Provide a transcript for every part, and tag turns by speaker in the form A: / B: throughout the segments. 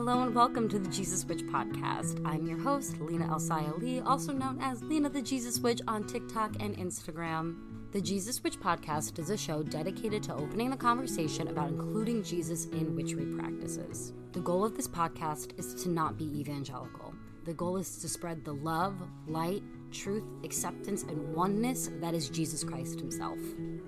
A: Hello and welcome to the Jesus Witch podcast. I'm your host, Lina Elsaya Lee, also known as Lina the Jesus Witch on TikTok and Instagram. The Jesus Witch podcast is a show dedicated to opening the conversation about including Jesus in witchery practices. The goal of this podcast is to not be evangelical. The goal is to spread the love, light, truth, acceptance, and oneness that is Jesus Christ Himself.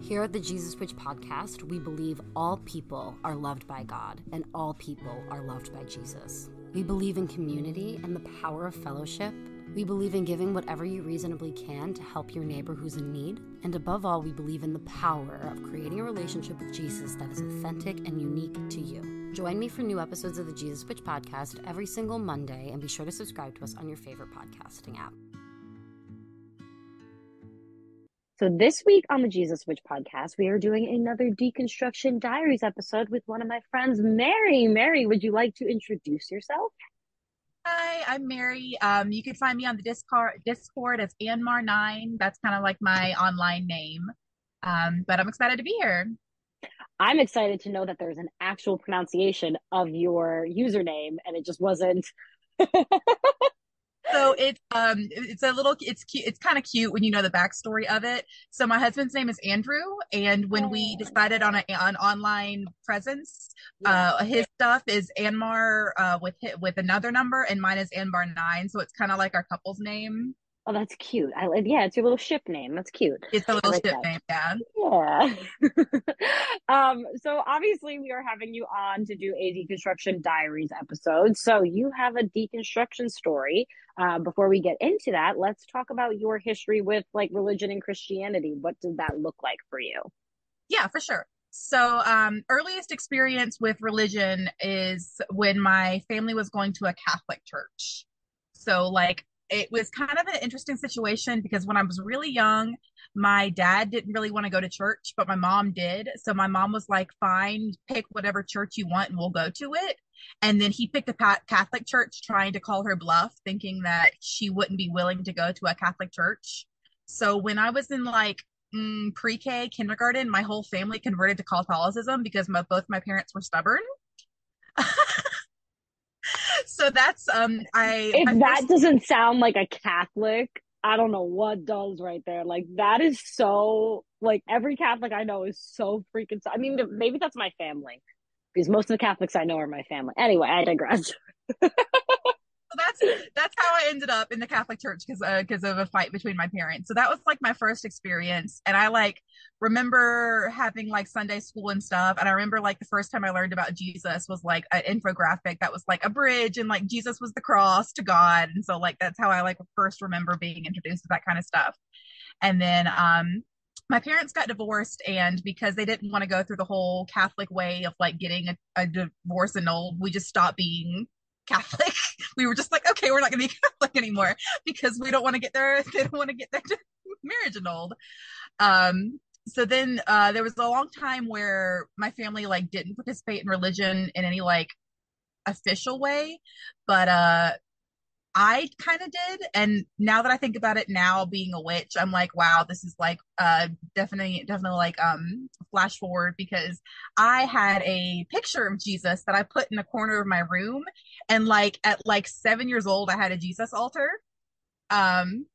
A: Here at the Jesus Witch podcast, we believe all people are loved by God and all people are loved by Jesus. We believe in community and the power of fellowship. We believe in giving whatever you reasonably can to help your neighbor who's in need. And above all, we believe in the power of creating a relationship with Jesus that is authentic and unique to you. Join me for new episodes of the Jesus Witch podcast every single Monday and be sure to subscribe to us on your favorite podcasting app.
B: So this week on the Jesus Witch podcast, we are doing another Deconstruction Diaries episode with one of my friends, Mary. Mary, would you like to introduce yourself?
C: Hi, I'm Mary. Um, you can find me on the Discord Discord as Andmar9. That's kind of like my online name. Um, but I'm excited to be here.
B: I'm excited to know that there's an actual pronunciation of your username and it just wasn't
C: so it's um it's a little it's cute it's kind of cute when you know the backstory of it. So my husband's name is andrew and when we oh. decided on a, an online presence uh his stuff is andmar uh with with another number and mine is andmar nine so it's kind of like our couple's name
B: Oh, that's cute. I like. Yeah, it's your little ship name. That's cute.
C: It's a little like ship that. name.
B: Yeah. Yeah. um. So obviously, we are having you on to do a deconstruction diaries episode. So you have a deconstruction story. Uh, before we get into that, let's talk about your history with like religion and Christianity. What did that look like for you?
C: Yeah, for sure. So, um, earliest experience with religion is when my family was going to a Catholic church. So, like, it was kind of an interesting situation because when I was really young, my dad didn't really want to go to church, but my mom did. So my mom was like, fine, pick whatever church you want and we'll go to it. And then he picked a Catholic church trying to call her bluff, thinking that she wouldn't be willing to go to a Catholic church. So when I was in like mm, pre-K kindergarten, my whole family converted to Catholicism because my, both my parents were stubborn. so that's um I
B: if that first... doesn't sound like a Catholic, I don't know what does right there. Like that is so like every Catholic I know is so freaking. I mean, maybe that's my family because most of the Catholics I know are my family. Anyway, I digress.
C: that's that's how I ended up in the Catholic Church because because uh, of a fight between my parents. So that was like my first experience, and I like remember having like Sunday school and stuff. And I remember like the first time I learned about Jesus was like an infographic that was like a bridge, and like Jesus was the cross to God, and so like that's how I like first remember being introduced to that kind of stuff. And then um my parents got divorced and because they didn't want to go through the whole catholic way of like getting a, a divorce annulled we just stopped being Catholic. We were just like, okay, we're not going to be Catholic anymore because we don't want to get their they don't want to get their marriage annulled. Um, so then uh, there was a long time where my family like didn't participate in religion in any like official way, but uh, I kind of did. And now that I think about it now being a witch, I'm like, wow, this is like uh definitely definitely like um flash forward because I had a picture of Jesus that I put in the corner of my room and like at like 7 years old I had a Jesus altar. Um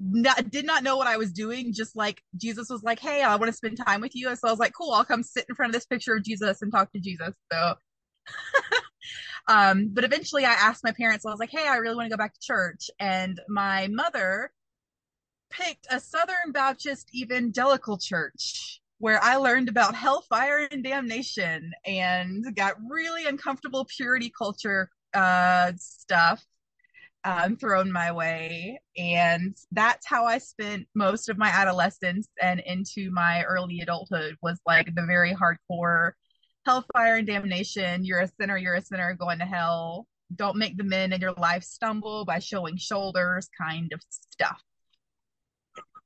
C: not, did not know what I was doing. Just like Jesus was like, "Hey, I want to spend time with you," and so I was like, "Cool, I'll come sit in front of this picture of Jesus and talk to Jesus." So Um, but eventually I asked my parents, I was like, hey, I really want to go back to church. And my mother picked a Southern Baptist evangelical church where I learned about hellfire and damnation and got really uncomfortable purity culture uh, stuff um, thrown my way. And that's how I spent most of my adolescence and into my early adulthood was like the very hardcore hellfire and damnation. You're a sinner, you're a sinner going to hell. Don't make the men in your life stumble by showing shoulders, kind of stuff.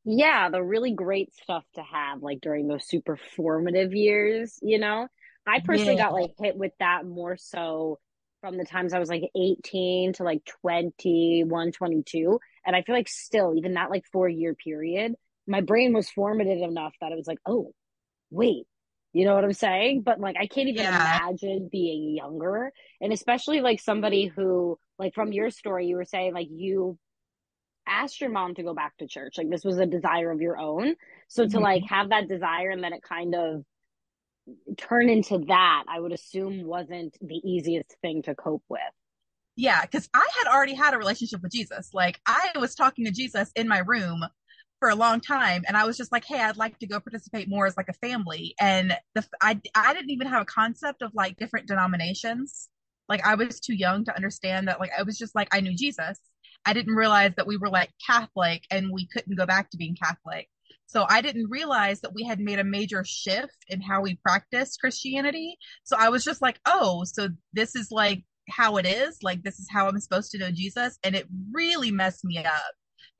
B: Yeah, the really great stuff to have like during those super formative years, you know? I personally yeah. got like hit with that more so from the times I was like 18 to like 21, 22. And I feel like still, even that like four year period, my brain was formative enough that it was like, oh, wait, You know what I'm saying? But like, I can't even
C: Yeah.
B: imagine being younger. And especially like somebody who, like, from your story, you were saying like you asked your mom to go back to church. Like, this was a desire of your own. So to
C: Mhm.
B: like have that desire and then it kind of turn into that, I would assume wasn't the easiest thing to cope with.
C: Yeah, because I had already had a relationship with Jesus. Like I was talking to Jesus in my room for a long time, and I was just like, "Hey, I'd like to go participate more as like a family." And the I I didn't even have a concept of like different denominations. Like I was too young to understand that. Like I was just like I knew Jesus. I didn't realize that we were like Catholic and we couldn't go back to being Catholic. So I didn't realize that we had made a major shift in how we practiced Christianity. So I was just like, "Oh, so this is like." how it is like this is how i'm supposed to know jesus and it really messed me up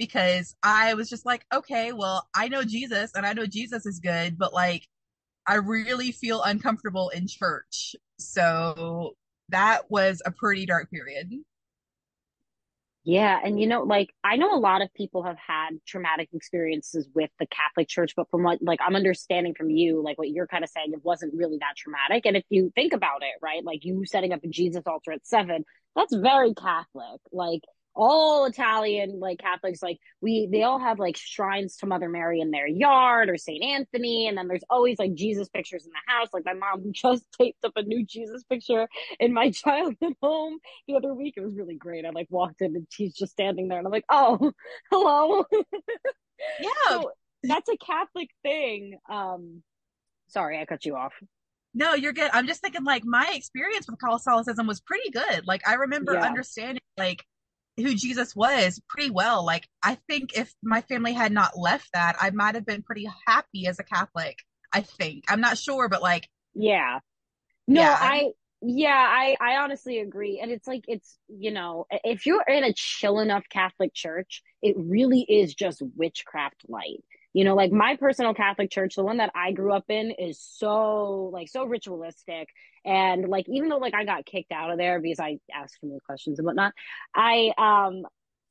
C: because i was just like okay well i know jesus and i know jesus is good but like i really feel uncomfortable in church so that was a pretty dark period
B: Yeah, and you know, like I know a lot of people have had traumatic experiences with the Catholic Church, but from what like I'm understanding from you, like what you're kind of saying, it wasn't really that traumatic. And if you think about it, right, like you setting up a Jesus altar at seven, that's very Catholic. Like all Italian like Catholics, like we they all have like shrines to Mother Mary in their yard or Saint Anthony, and then there's always like Jesus pictures in the house. Like my mom just taped up a new Jesus picture in my childhood home the other week. It was really great. I like walked in and she's just standing there, and I'm like, oh, hello.
C: yeah
B: so that's a Catholic thing. Um, sorry, I cut you off.
C: no you're good i'm just thinking like my experience with catholicism was pretty good like i remember
B: Yeah.
C: understanding like who jesus was pretty well like i think if my family had not left that i might have been pretty happy as a catholic i think i'm not sure but like
B: Yeah. No,
C: Yeah.
B: I yeah, I I honestly agree. And it's like it's, you know, if you're in a chill enough Catholic church, it really is just witchcraft light. You know, like my personal Catholic church, the one that I grew up in is so like so ritualistic. And like even though like I got kicked out of there because I asked too many questions and whatnot, I um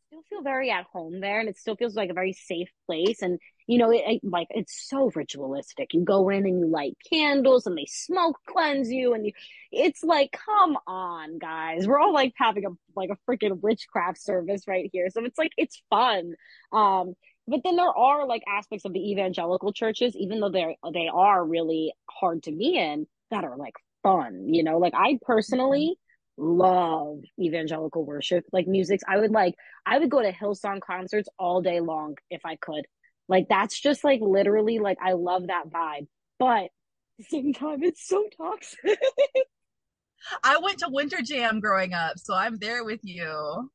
B: still feel very at home there and it still feels like a very safe place. And you know it, it, like it's so ritualistic. You go in and you light candles and they smoke cleanse you and you it's like come on guys. We're all like having a like a freaking witchcraft service right here. So it's like it's fun. Um but then there are like aspects of the evangelical churches even though they're they are really hard to be in that are like fun you know like i personally mm-hmm. love evangelical worship like music i would like I would go to Hillsong concerts all day long if I could. Like that's just like literally like I love that vibe. But at the same time, it's so toxic.
C: I went to Winter Jam growing up, so I'm there with you.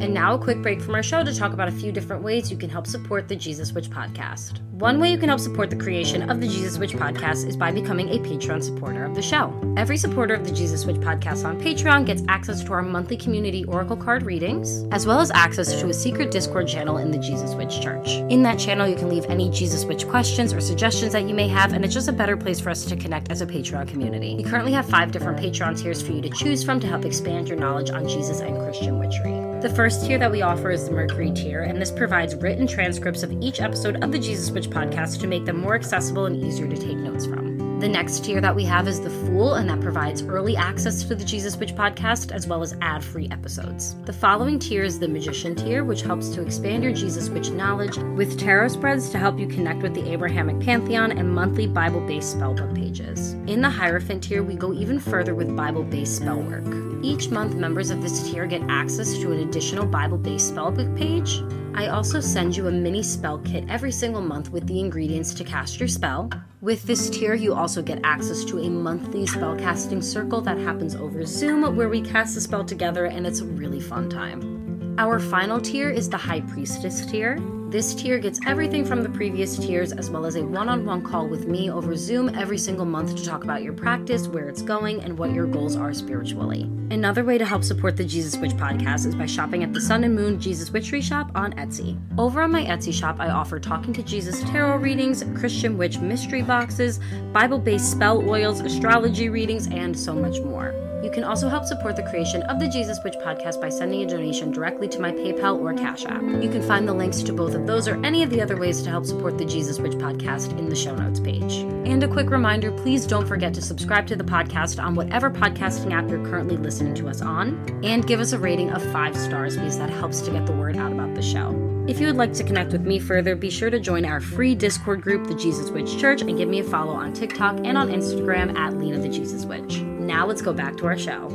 A: And now, a quick break from our show to talk about a few different ways you can help support the Jesus Witch podcast. One way you can help support the creation of the Jesus Witch podcast is by becoming a Patreon supporter of the show. Every supporter of the Jesus Witch podcast on Patreon gets access to our monthly community oracle card readings, as well as access to a secret Discord channel in the Jesus Witch Church. In that channel, you can leave any Jesus Witch questions or suggestions that you may have, and it's just a better place for us to connect as a Patreon community. We currently have five different Patreon tiers for you to choose from to help expand your knowledge on Jesus and Christian witchery. The first tier that we offer is the Mercury tier, and this provides written transcripts of each episode of the Jesus Witch podcast to make them more accessible and easier to take notes from. The next tier that we have is the Fool, and that provides early access to the Jesus Witch podcast as well as ad free episodes. The following tier is the Magician tier, which helps to expand your Jesus Witch knowledge with tarot spreads to help you connect with the Abrahamic pantheon and monthly Bible based spellbook pages. In the Hierophant tier, we go even further with Bible based spell work. Each month, members of this tier get access to an additional Bible based spellbook page. I also send you a mini spell kit every single month with the ingredients to cast your spell. With this tier, you also get access to a monthly spellcasting circle that happens over Zoom where we cast the spell together and it's a really fun time. Our final tier is the High Priestess tier. This tier gets everything from the previous tiers, as well as a one on one call with me over Zoom every single month to talk about your practice, where it's going, and what your goals are spiritually. Another way to help support the Jesus Witch podcast is by shopping at the Son and Moon Jesus Witchery shop on Etsy. Over on my Etsy shop, I offer Talking to Jesus tarot readings, Christian Witch mystery boxes, Bible based spell oils, astrology readings, and so much more. You can also help support the creation of the Jesus Witch podcast by sending a donation directly to my PayPal or Cash App. You can find the links to both of those or any of the other ways to help support the Jesus Witch podcast in the show notes page. And a quick reminder please don't forget to subscribe to the podcast on whatever podcasting app you're currently listening to us on, and give us a rating of five stars because that helps to get the word out about the show. If you would like to connect with me further, be sure to join our free Discord group, The Jesus Witch Church, and give me a follow on TikTok and on Instagram at Lina the Jesus Witch. Now let's go back to our show.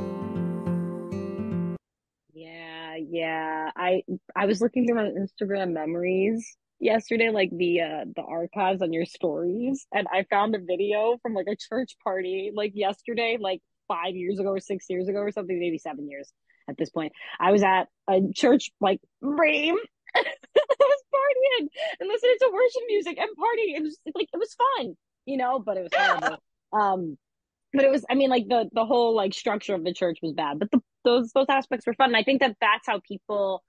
B: Yeah, yeah. I I was looking through my Instagram memories yesterday, like the uh the archives on your stories, and I found a video from like a church party like yesterday, like five years ago or six years ago or something, maybe seven years at this point. I was at a church like rave. I was partying and listening to worship music and partying. It was like it was fun, you know, but it was horrible. Um but it was i mean like the the whole like structure of the church was bad but the, those those aspects were fun and i think that that's how people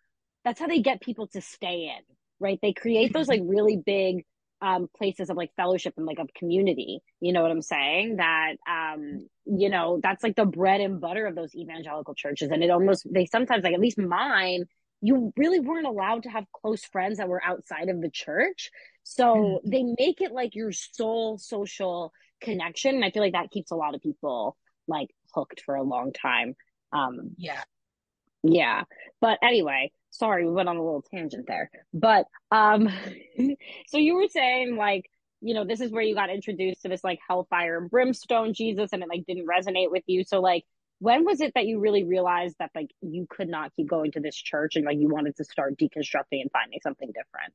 B: that's how they get people to stay in right? They create those like really big um places of like fellowship and like of community you know what i'm saying? That um you know that's like the bread and butter of those evangelical churches and it almost they sometimes like at least mine you really weren't allowed to have close friends that were outside of the church. So mm-hmm. they make it like your sole social connection. And I feel like that keeps a lot of people like hooked for a long time. Um,
C: yeah.
B: Yeah. But anyway, sorry, we went on a little tangent there. But um, so you were saying like, you know, this is where you got introduced to this like hellfire and brimstone Jesus and it like didn't resonate with you. So like when was it that you really realized that like you could not keep going to this church and like you wanted to start deconstructing and finding something different?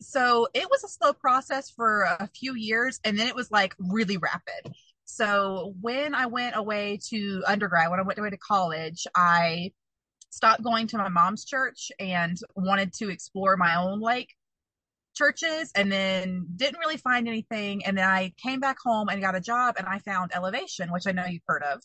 C: So it was a slow process for a few years and then it was like really rapid. So when i went away to undergrad when i went away to college i stopped going to my mom's church and wanted to explore my own like churches and then didn't really find anything and then i came back home and got a job and i found elevation which i know you've heard of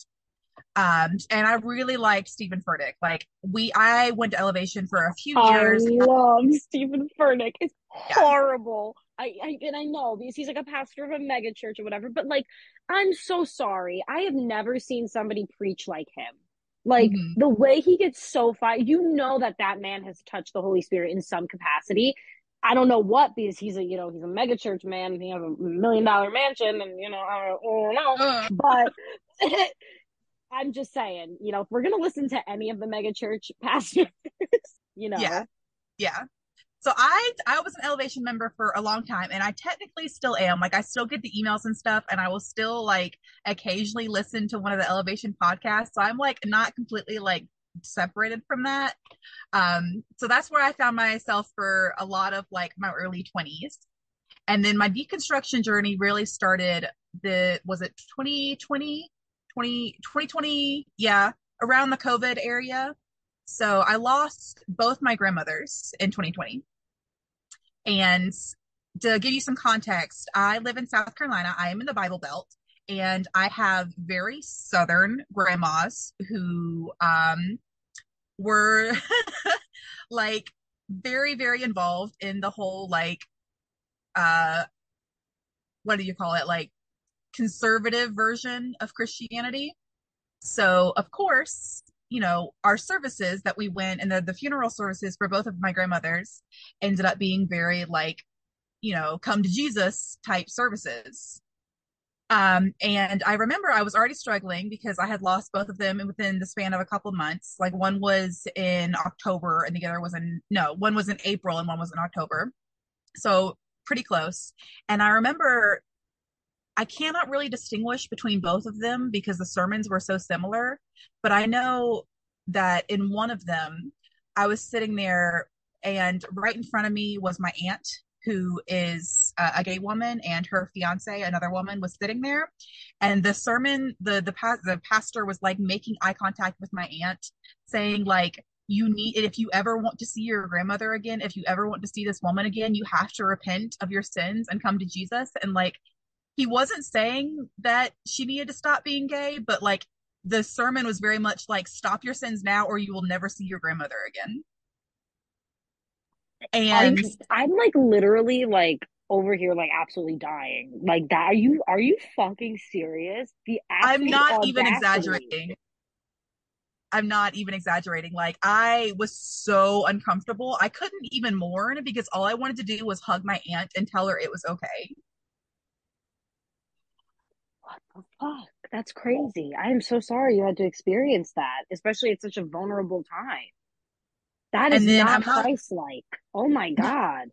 C: um, and I really liked Steven Furtick. Like we, I went to Elevation for a few years.
B: I love Steven Furtick. It's yeah. horrible. I, I and I know because he's like a pastor of a mega church or whatever. But like, I'm so sorry. I have never seen somebody preach like him. Like mm-hmm. the way he gets so fired, you know that that man has touched the Holy Spirit in some capacity. I don't know what because he's a you know he's a mega church man and he has a million dollar mansion and you know I don't, know, uh. but I'm just saying, you know, if we're gonna listen to any of the mega church pastors, you know.
C: Yeah. Yeah. So I I was an elevation member for a long time and I technically still am. Like I still get the emails and stuff and I will still like occasionally listen to one of the elevation podcasts. So I'm like not completely like separated from that. Um so that's where I found myself for a lot of like my early 20s. And then my deconstruction journey really started the was it 2020 20, 2020, yeah, around the COVID area. So I lost both my grandmothers in 2020. And to give you some context, I live in South Carolina. I am in the Bible Belt, and I have very Southern grandmas who um, were like very, very involved in the whole like, uh, what do you call it? Like conservative version of Christianity. So, of course, you know, our services that we went and the, the funeral services for both of my grandmothers ended up being very like, you know, come to Jesus type services. Um, and I remember I was already struggling because I had lost both of them within the span of a couple months. Like one was in October and the other was in, no, one was in April and one was in October. So pretty close. And I remember I cannot really distinguish between both of them because the sermons were so similar. But I know that in one of them, I was sitting there, and right in front of me was my aunt, who is a gay woman, and her fiance, another woman, was sitting there. And the sermon, the the the pastor was like making eye contact with my aunt, saying like, you need if you ever want to see your grandmother again if you ever want to see this woman again you have to repent of your sins and come to jesus and like he wasn't saying that she needed to stop being gay, but like the sermon was very much like stop your sins now or you will never see your grandmother again.
B: And I'm, I'm like literally like over here like absolutely dying. Like that are you are you fucking serious? The
C: I'm not even exaggerating. I'm not even exaggerating. Like I was so uncomfortable. I couldn't even mourn because all I wanted to do was hug my aunt and tell her it was okay.
B: The fuck? That's crazy. I am so sorry you had to experience that, especially at such a vulnerable time. That is not Christ like. Oh my God.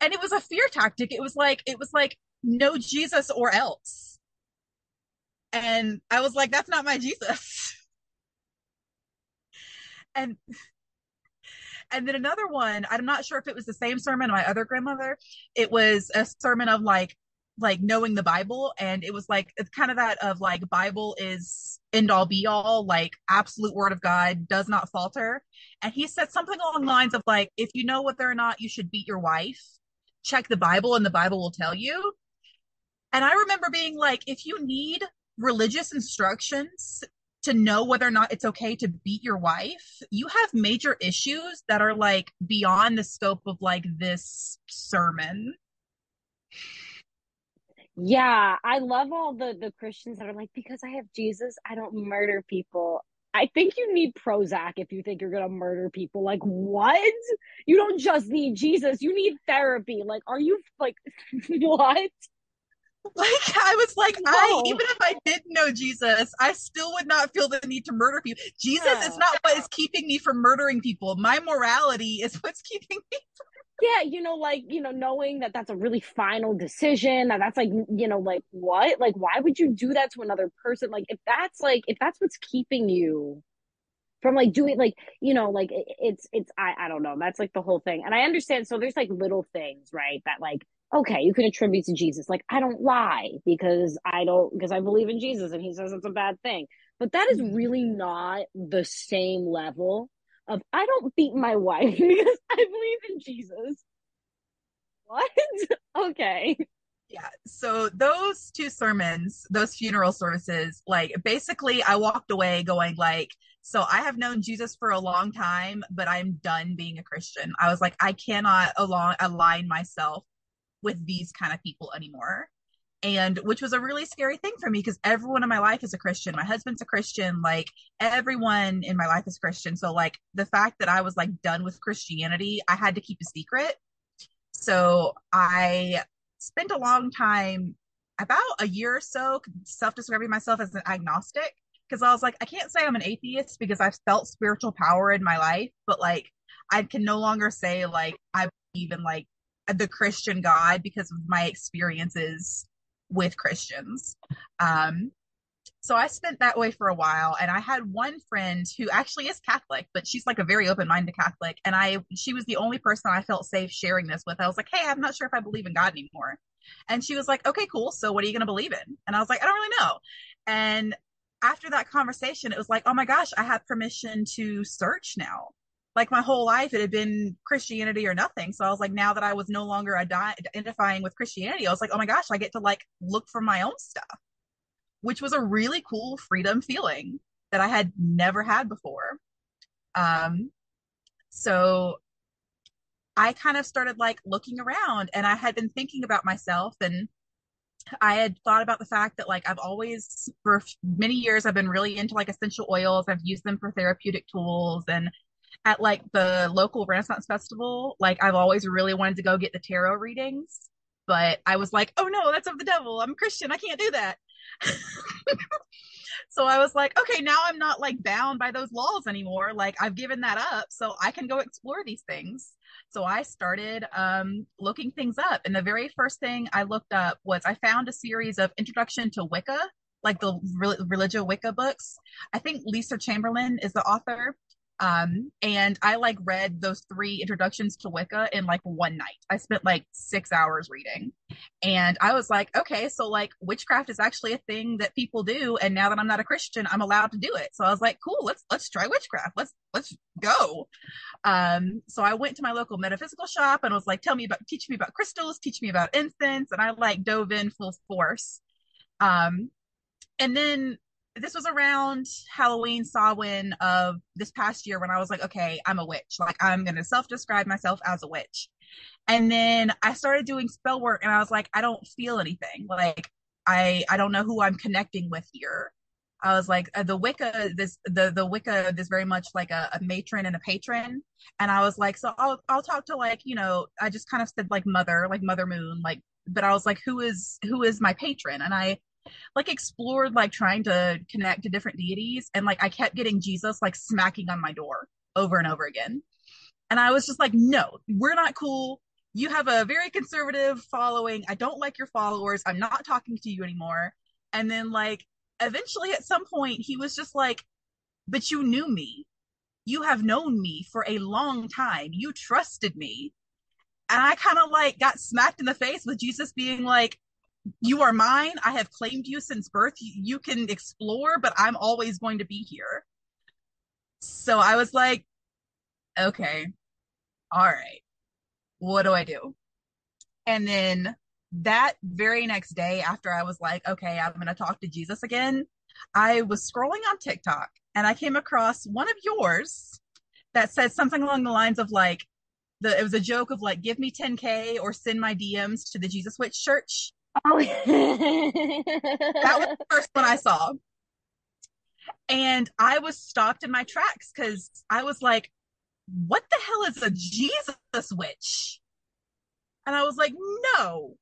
C: And it was a fear tactic. It was like, it was like, no Jesus or else. And I was like, that's not my Jesus. and and then another one, I'm not sure if it was the same sermon my other grandmother. It was a sermon of like like knowing the Bible. And it was like, it's kind of that of like, Bible is end all be all, like absolute word of God does not falter. And he said something along the lines of like, if you know whether or not you should beat your wife, check the Bible and the Bible will tell you. And I remember being like, if you need religious instructions to know whether or not it's okay to beat your wife, you have major issues that are like beyond the scope of like this sermon.
B: Yeah, I love all the the Christians that are like, because I have Jesus, I don't murder people. I think you need Prozac if you think you're gonna murder people. Like, what? You don't just need Jesus, you need therapy. Like, are you like what?
C: Like I was like, no. I even if I didn't know Jesus, I still would not feel the need to murder people. Jesus yeah. is not what is keeping me from murdering people. My morality is what's keeping me from
B: yeah you know like you know knowing that that's a really final decision that that's like you know like what? Like why would you do that to another person? Like if that's like if that's what's keeping you from like doing like you know like it's it's I, I don't know that's like the whole thing. And i understand so there's like little things right that like okay you can attribute to jesus. Like i don't lie because i don't because i believe in jesus and he says it's a bad thing. But that is mm-hmm. really not the same level of I don't beat my wife because I believe in Jesus. What? okay.
C: Yeah. So those two sermons, those funeral services, like basically I walked away going like, so I have known Jesus for a long time, but I'm done being a Christian. I was like, I cannot along align myself with these kind of people anymore and which was a really scary thing for me because everyone in my life is a christian. My husband's a christian. Like everyone in my life is christian. So like the fact that i was like done with christianity i had to keep a secret. So i spent a long time about a year or so self-describing myself as an agnostic because i was like i can't say i'm an atheist because i've felt spiritual power in my life but like i can no longer say like i believe in like the christian god because of my experiences with Christians. Um, so I spent that way for a while and I had one friend who actually is Catholic, but she's like a very open-minded Catholic. And I, she was the only person I felt safe sharing this with. I was like, Hey, I'm not sure if I believe in God anymore. And she was like, okay, cool. So what are you going to believe in? And I was like, I don't really know. And after that conversation, it was like, oh my gosh, I have permission to search now like my whole life it had been Christianity or nothing. So I was like, now that I was no longer identifying with Christianity, I was like, oh my gosh, I get to like look for my own stuff, which was a really cool freedom feeling that I had never had before. Um, so I kind of started like looking around and I had been thinking about myself and I had thought about the fact that like I've always for many years I've been really into like essential oils. I've used them for therapeutic tools and at like the local Renaissance festival, like I've always really wanted to go get the tarot readings, but I was like, oh no, that's of the devil. I'm a Christian. I can't do that. so I was like, okay, now I'm not like bound by those laws anymore. Like I've given that up, so I can go explore these things. So I started um, looking things up, and the very first thing I looked up was I found a series of Introduction to Wicca, like the Re- Religio Wicca books. I think Lisa Chamberlain is the author, um, and I like read those three introductions to Wicca in like one night. I spent like six hours reading. And I was like, okay, so like witchcraft is actually a thing that people do. And now that I'm not a Christian, I'm allowed to do it. So I was like, cool, let's let's try witchcraft. Let's let's go. Um, so I went to my local metaphysical shop and was like, tell me about teach me about crystals, teach me about incense, and I like dove in full force. Um, and then this was around Halloween, Samhain of this past year when I was like, okay, I'm a witch. Like I'm gonna self-describe myself as a witch. And then I started doing spell work and I was like, I don't feel anything. Like I I don't know who I'm connecting with here. I was like uh, the Wicca this the the Wicca is very much like a, a, matron and a patron and I was like so I'll I'll talk to like you know I just kind of said like mother like mother moon like but I was like who is who is my patron and I like explored like trying to connect to different deities and like I kept getting Jesus like smacking on my door over and over again. And I was just like no we're not cool. You have a very conservative following. I don't like your followers. I'm not talking to you anymore. And then like eventually at some point he was just like but you knew me. You have known me for a long time. You trusted me. And i kind of like got smacked in the face with jesus being like you are mine. I have claimed you since birth. You can explore but i'm always going to be here. So i was like okay all right what do i do? And then that very next day after I was like, okay, I'm going to talk to Jesus again, I was scrolling on TikTok and I came across one of yours that said something along the lines of like, the, it was a joke of like, give me 10K or send my DMs to the Jesus Witch Church. Oh, that was the first one I saw. And I was stopped in my tracks because I was like, what the hell is a Jesus witch? And I was like, no,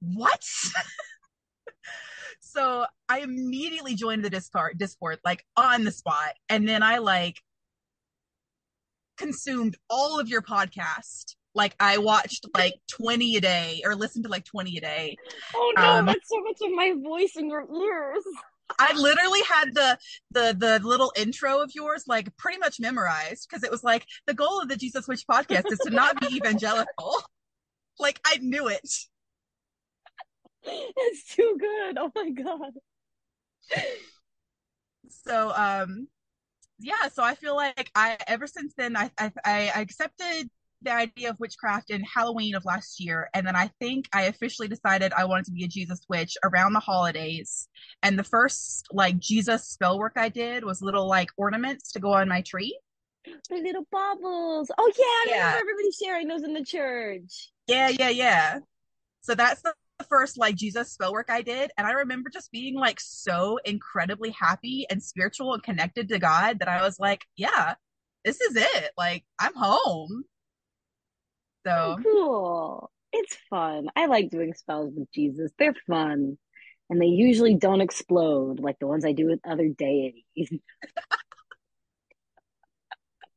C: what? so I immediately joined the Discord, Discord, like on the spot. And then I like consumed all of your podcast. Like I watched like 20 a day or listened to like 20 a day.
B: Oh no, um, that's so much of my voice in your ears.
C: I literally had the the the little intro of yours like pretty much memorized because it was like the goal of the Jesus Witch podcast is to not be evangelical. like I knew it.
B: it's too good. Oh my god.
C: So um yeah, so I feel like I ever since then I I, I accepted the idea of witchcraft in Halloween of last year, and then I think I officially decided I wanted to be a Jesus witch around the holidays. And the first like Jesus spell work I did was little like ornaments to go on my tree.
B: The little baubles. Oh yeah, I yeah. remember everybody sharing those in the church.
C: Yeah, yeah, yeah. So that's the first like Jesus spell work I did. And I remember just being like so incredibly happy and spiritual and connected to God that I was like, yeah, this is it. Like I'm home. So
B: oh, cool. It's fun. I like doing spells with Jesus. They're fun. And they usually don't explode like the ones I do with other deities.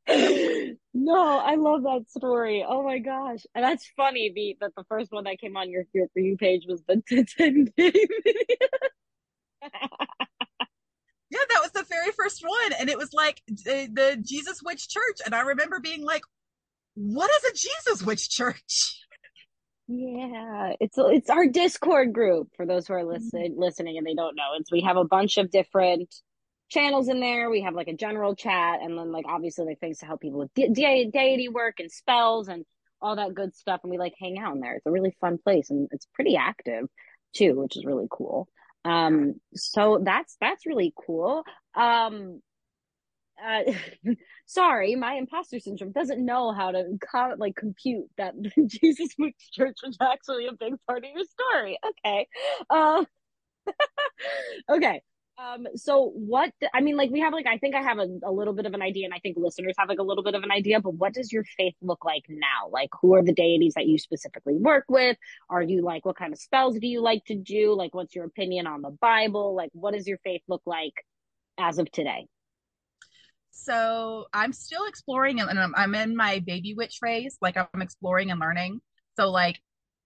B: no, I love that story. Oh my gosh. And that's funny, the that the first one that came on your your for you page was the 10 day video.
C: yeah, that was the very first one. And it was like the, the Jesus Witch Church. And I remember being like, what is a Jesus Witch Church?
B: Yeah, it's it's our Discord group for those who are listen, listening and they don't know. It's we have a bunch of different channels in there. We have like a general chat, and then like obviously like things to help people with de- de- deity work and spells and all that good stuff. And we like hang out in there. It's a really fun place, and it's pretty active too, which is really cool. Um, so that's that's really cool. Um, uh, sorry, my imposter syndrome doesn't know how to co- like compute that Jesus Church was actually a big part of your story. Okay. Uh, okay. Um, so what, I mean, like we have like, I think I have a, a little bit of an idea and I think listeners have like a little bit of an idea, but what does your faith look like now? Like who are the deities that you specifically work with? Are you like, what kind of spells do you like to do? Like what's your opinion on the Bible? Like what does your faith look like as of today?
C: So I'm still exploring and I'm, I'm in my baby witch phase. Like I'm exploring and learning. So like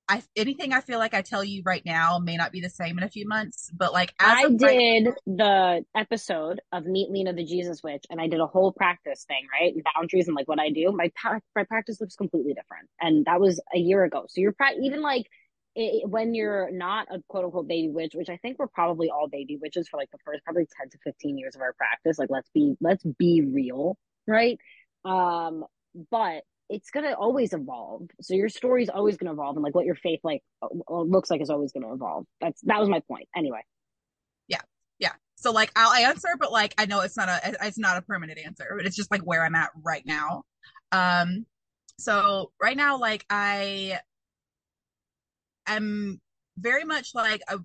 C: I anything I feel like I tell you right now may not be the same in a few months, but like
B: I did right- the episode of Meet Lina the Jesus Witch, and I did a whole practice thing, right? Boundaries and like what I do. My my practice looks completely different, and that was a year ago. So you're pra- even like it, when you're not a quote unquote baby witch, which I think we're probably all baby witches for like the first probably ten to fifteen years of our practice. Like let's be let's be real, right? Um, but it's gonna always evolve. So your story is always gonna evolve, and like what your faith like uh, uh, looks like is always gonna evolve. That's that was my point. Anyway.
C: Yeah, yeah. So like I'll answer, but like I know it's not a it's not a permanent answer, but it's just like where I'm at right now. Um, so right now, like I am very much like a,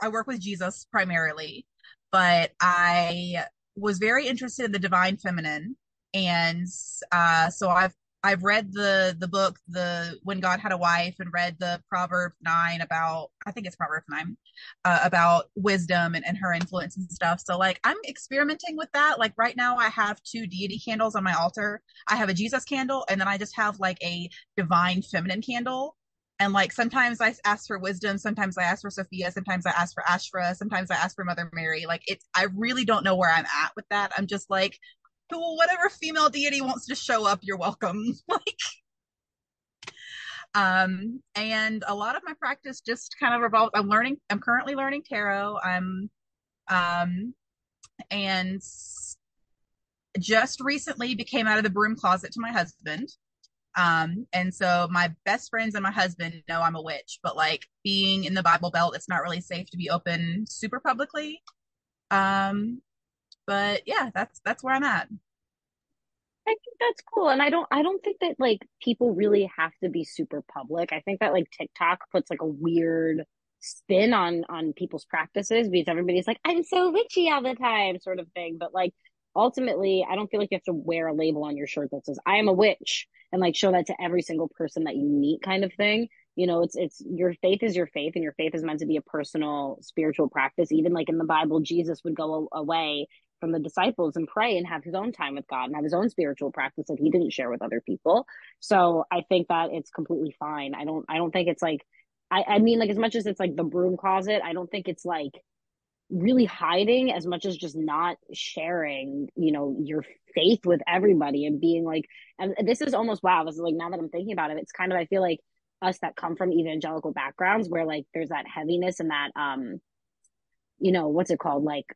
C: I work with Jesus primarily, but I was very interested in the divine feminine, and uh, so I've I've read the the book the when God had a wife and read the Proverb nine about I think it's Proverb nine uh, about wisdom and, and her influence and stuff. So like I'm experimenting with that. Like right now I have two deity candles on my altar. I have a Jesus candle and then I just have like a divine feminine candle. And like sometimes I ask for wisdom, sometimes I ask for Sophia, sometimes I ask for Asherah, sometimes I ask for Mother Mary. Like it's I really don't know where I'm at with that. I'm just like well, whatever female deity wants to show up, you're welcome. like, um, and a lot of my practice just kind of revolves. I'm learning. I'm currently learning tarot. I'm, um, and just recently became out of the broom closet to my husband. Um, and so my best friends and my husband know I'm a witch, but like being in the Bible Belt, it's not really safe to be open super publicly. Um, but yeah, that's that's where I'm at.
B: I think that's cool. And I don't I don't think that like people really have to be super public. I think that like TikTok puts like a weird spin on on people's practices because everybody's like, I'm so witchy all the time, sort of thing. But like ultimately, I don't feel like you have to wear a label on your shirt that says I am a witch and like show that to every single person that you meet kind of thing you know it's it's your faith is your faith and your faith is meant to be a personal spiritual practice even like in the bible jesus would go away from the disciples and pray and have his own time with God and have his own spiritual practice that he didn't share with other people. So I think that it's completely fine. I don't I don't think it's like I, I mean like as much as it's like the broom closet, I don't think it's like really hiding as much as just not sharing, you know, your faith with everybody and being like and this is almost wow, this is like now that I'm thinking about it, it's kind of I feel like us that come from evangelical backgrounds where like there's that heaviness and that um you know what's it called? Like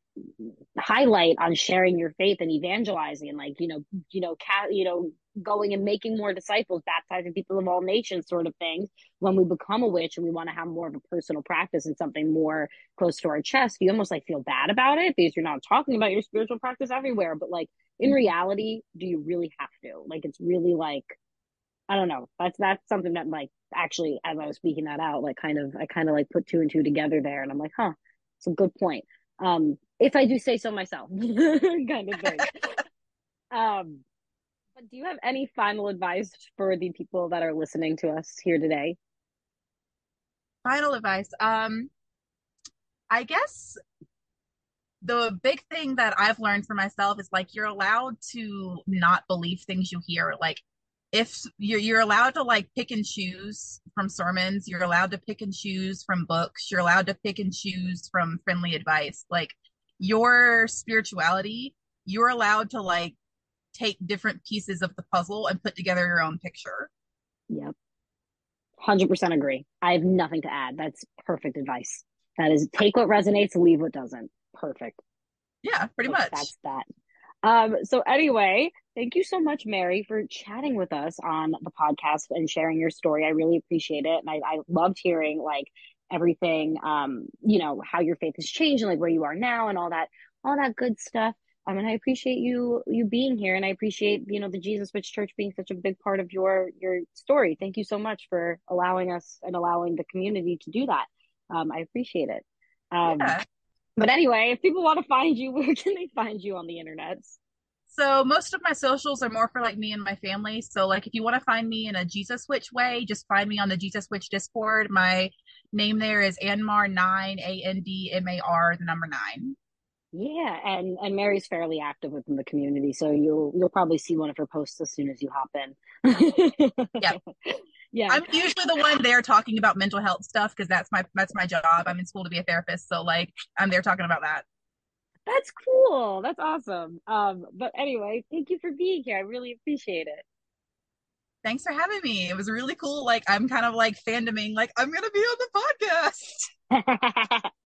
B: highlight on sharing your faith and evangelizing and like you know you know cat you know going and making more disciples baptizing people of all nations sort of things when we become a witch and we want to have more of a personal practice and something more close to our chest you almost like feel bad about it because you're not talking about your spiritual practice everywhere. But like in mm-hmm. reality do you really have to? Like it's really like i don't know. That's that's something that like actually as i was speaking that out like kind of i kind of like put two and two together there and i'm like huh it's a good point. Um, if I do say so myself, kind of thing. um, but do you have any final advice for the people that are listening to us here today?
C: Final advice. Um, I guess the big thing that I've learned for myself is like you're allowed to not believe things you hear. Like if you're you're allowed to like pick and choose from sermons, you're allowed to pick and choose from books, you're allowed to pick and choose from friendly advice. Like your spirituality, you're allowed to like take different pieces of the puzzle and put together your own picture.
B: Yep. 100% agree. I have nothing to add. That's perfect advice. That is take what resonates, leave what doesn't. Perfect.
C: Yeah, pretty much.
B: That's that. Um, so anyway, thank you so much, Mary, for chatting with us on the podcast and sharing your story. I really appreciate it. And I, I loved hearing like everything, um, you know, how your faith has changed and like where you are now and all that, all that good stuff. Um, and I appreciate you you being here, and I appreciate you know the Jesus Witch Church being such a big part of your your story. Thank you so much for allowing us and allowing the community to do that. Um, I appreciate it. Um, yeah. But anyway, if people want to find you, where can they find you on the internet?
C: So most of my socials are more for like me and my family. So like if you want to find me in a Jesus Witch way, just find me on the Jesus Witch Discord. My name there is Andmar nine A N D M A R the number nine.
B: Yeah, and and Mary's fairly active within the community, so you'll you'll probably see one of her posts as soon as you hop
C: in. yeah. Yeah. I'm usually the one there talking about mental health stuff because that's my that's my job. I'm in school to be a therapist, so like I'm there talking about that.
B: That's cool. That's awesome. Um, but anyway, thank you for being here. I really appreciate it.
C: Thanks for having me. It was really cool. Like I'm kind of like fandoming, like I'm gonna be on the podcast.